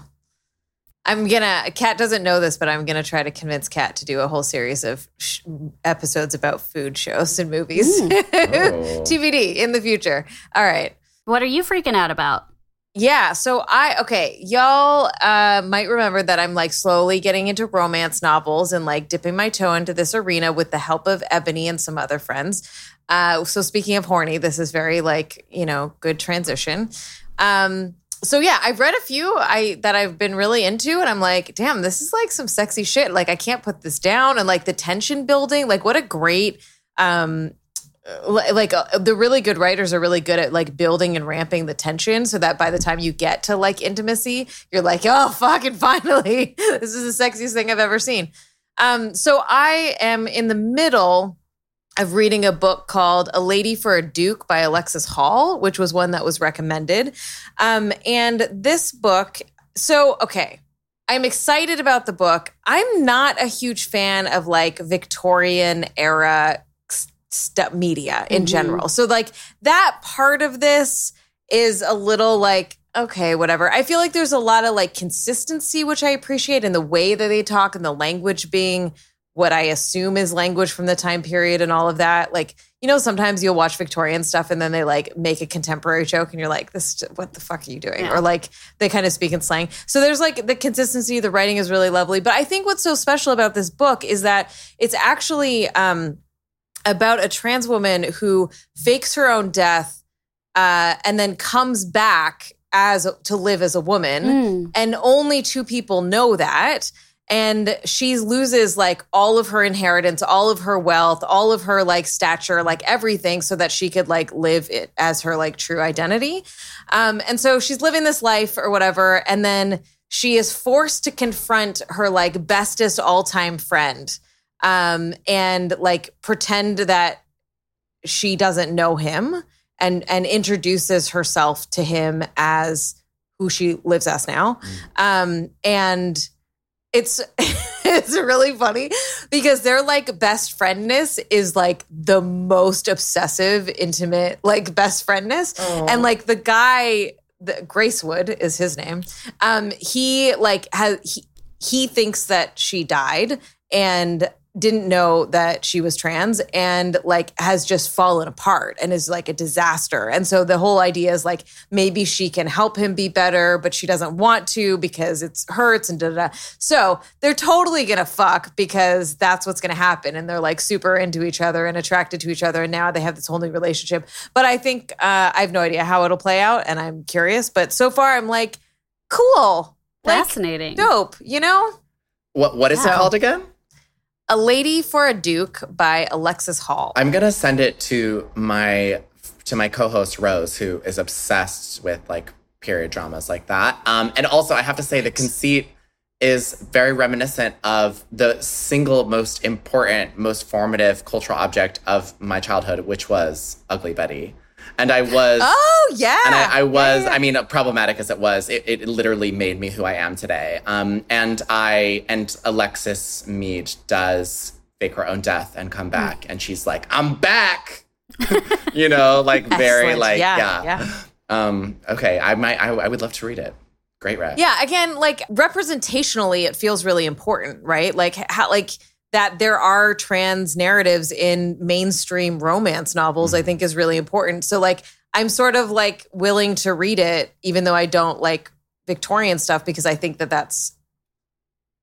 I'm gonna. Kat doesn't know this, but I'm gonna try to convince Kat to do a whole series of sh- episodes about food shows and movies. Mm. Oh. TBD in the future. All right. What are you freaking out about? Yeah, so I okay, y'all uh might remember that I'm like slowly getting into romance novels and like dipping my toe into this arena with the help of Ebony and some other friends. Uh so speaking of horny, this is very like, you know, good transition. Um so yeah, I've read a few I that I've been really into and I'm like, damn, this is like some sexy shit. Like I can't put this down and like the tension building, like what a great um like uh, the really good writers are really good at like building and ramping the tension so that by the time you get to like intimacy you're like oh fucking finally this is the sexiest thing i've ever seen um so i am in the middle of reading a book called a lady for a duke by alexis hall which was one that was recommended um and this book so okay I'm excited about the book. I'm not a huge fan of like Victorian era st- media in Mhm. general. So like that part of this is a little like okay, whatever. I feel like there's a lot of like consistency which I appreciate in the way that they talk and the language being what I assume is language from the time period and all of that. Like, you know, sometimes you'll watch Victorian stuff and then they like make a contemporary joke and you're like, this, what the fuck are you doing? Yeah. Or like they kind of speak in slang. So there's like the consistency, the writing is really lovely. But I think what's so special about this book is that it's actually um, about a trans woman who fakes her own death uh, and then comes back as to live as a woman. Mm. and only two people know that. And she loses like all of her inheritance all of her wealth all of her like stature like everything so that she could like live it as her like true identity. Um and so she's living this life or whatever and then she is forced to confront her like bestest all-time friend um and like pretend that she doesn't know him and and introduces herself to him as who she lives as now. Um and it's it's really funny because their like best friendness is like the most obsessive intimate like best friendness. And like the guy the, Gracewood is his name. Um he like has he, he thinks that she died and didn't know that she was trans and like has just fallen apart and is like a disaster. And so the whole idea is like maybe she can help him be better, but she doesn't want to because it hurts and da da. da. So they're totally gonna fuck because that's what's gonna happen. And they're like super into each other and attracted to each other. And now they have this whole new relationship. But I think uh, I have no idea how it'll play out, and I'm curious. But so far, I'm like, cool, like, Fascinating. dope. You know. What what is it called again? A Lady for a Duke by Alexis Hall. I'm gonna send it to my to my co-host Rose, who is obsessed with like period dramas like that. Um, and also, I have to say, the conceit is very reminiscent of the single most important, most formative cultural object of my childhood, which was Ugly Betty. And I was Oh yeah. and I, I was, Yeah, yeah. I mean, problematic as it was, it, it literally made me who I am today. Um, and I, and Alexis Meade does fake her own death and come back, and she's like, "I'm back," you know, like very like Yeah, yeah. yeah. Um, okay, I might, I, I would love to read it. Great read. Yeah, again, like representationally, it feels really important, right? Like how like that there are trans narratives in mainstream romance novels, I think is really important. So like I'm sort of like willing to read it, even though I don't like Victorian stuff, because I think that that's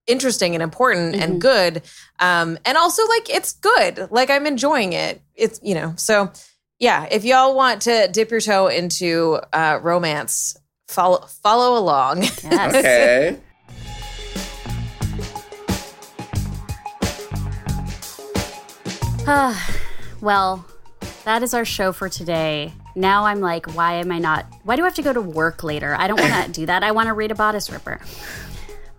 interesting and important Mhm. and good. Um, and also like it's good. Like I'm enjoying it. It's you know, so yeah, if y'all want to dip your toe into uh romance, follow follow along. Yes. Okay. well, that is our show for today. Now I'm like, why am I not? Why do I have to go to work later? I don't want to do that. I want to read a bodice ripper.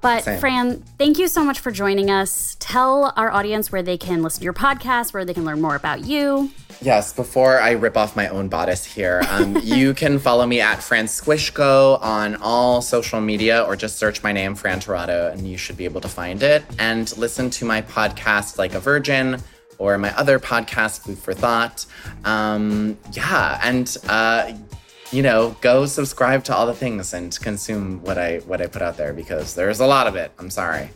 But Same. Fran, thank you so much for joining us. Tell our audience where they can listen to your podcast, where they can learn more about you. Yes, before I rip off my own bodice here, um, you can follow me at Fran Squishco on all social media or just search my name, Fran Tirado, and you should be able to find it. And listen to my podcast, Like a Virgin, or my other podcast, Food for Thought. Um, yeah, and uh, you know, go subscribe to all the things and consume what I what I put out there because there's a lot of it. I'm sorry.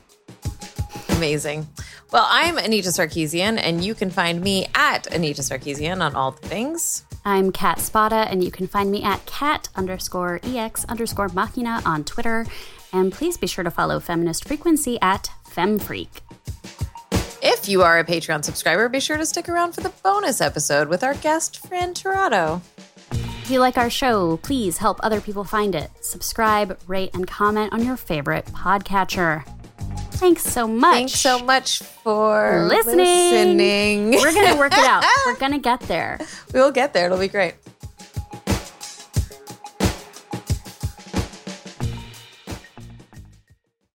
Amazing. Well, I'm Anita Sarkeesian, and you can find me at Anita Sarkeesian on all the things. I'm Kat Spada, and you can find me at cat underscore ex underscore machina on Twitter. And please be sure to follow Feminist Frequency at FemFreak. If you are a Patreon subscriber, be sure to stick around for the bonus episode with our guest, Fran Tirado. If you like our show, please help other people find it. Subscribe, rate, and comment on your favorite podcatcher. Thanks so much. Thanks so much for listening. listening. We're going to work it out. We're going to get there. We will get there. It'll be great.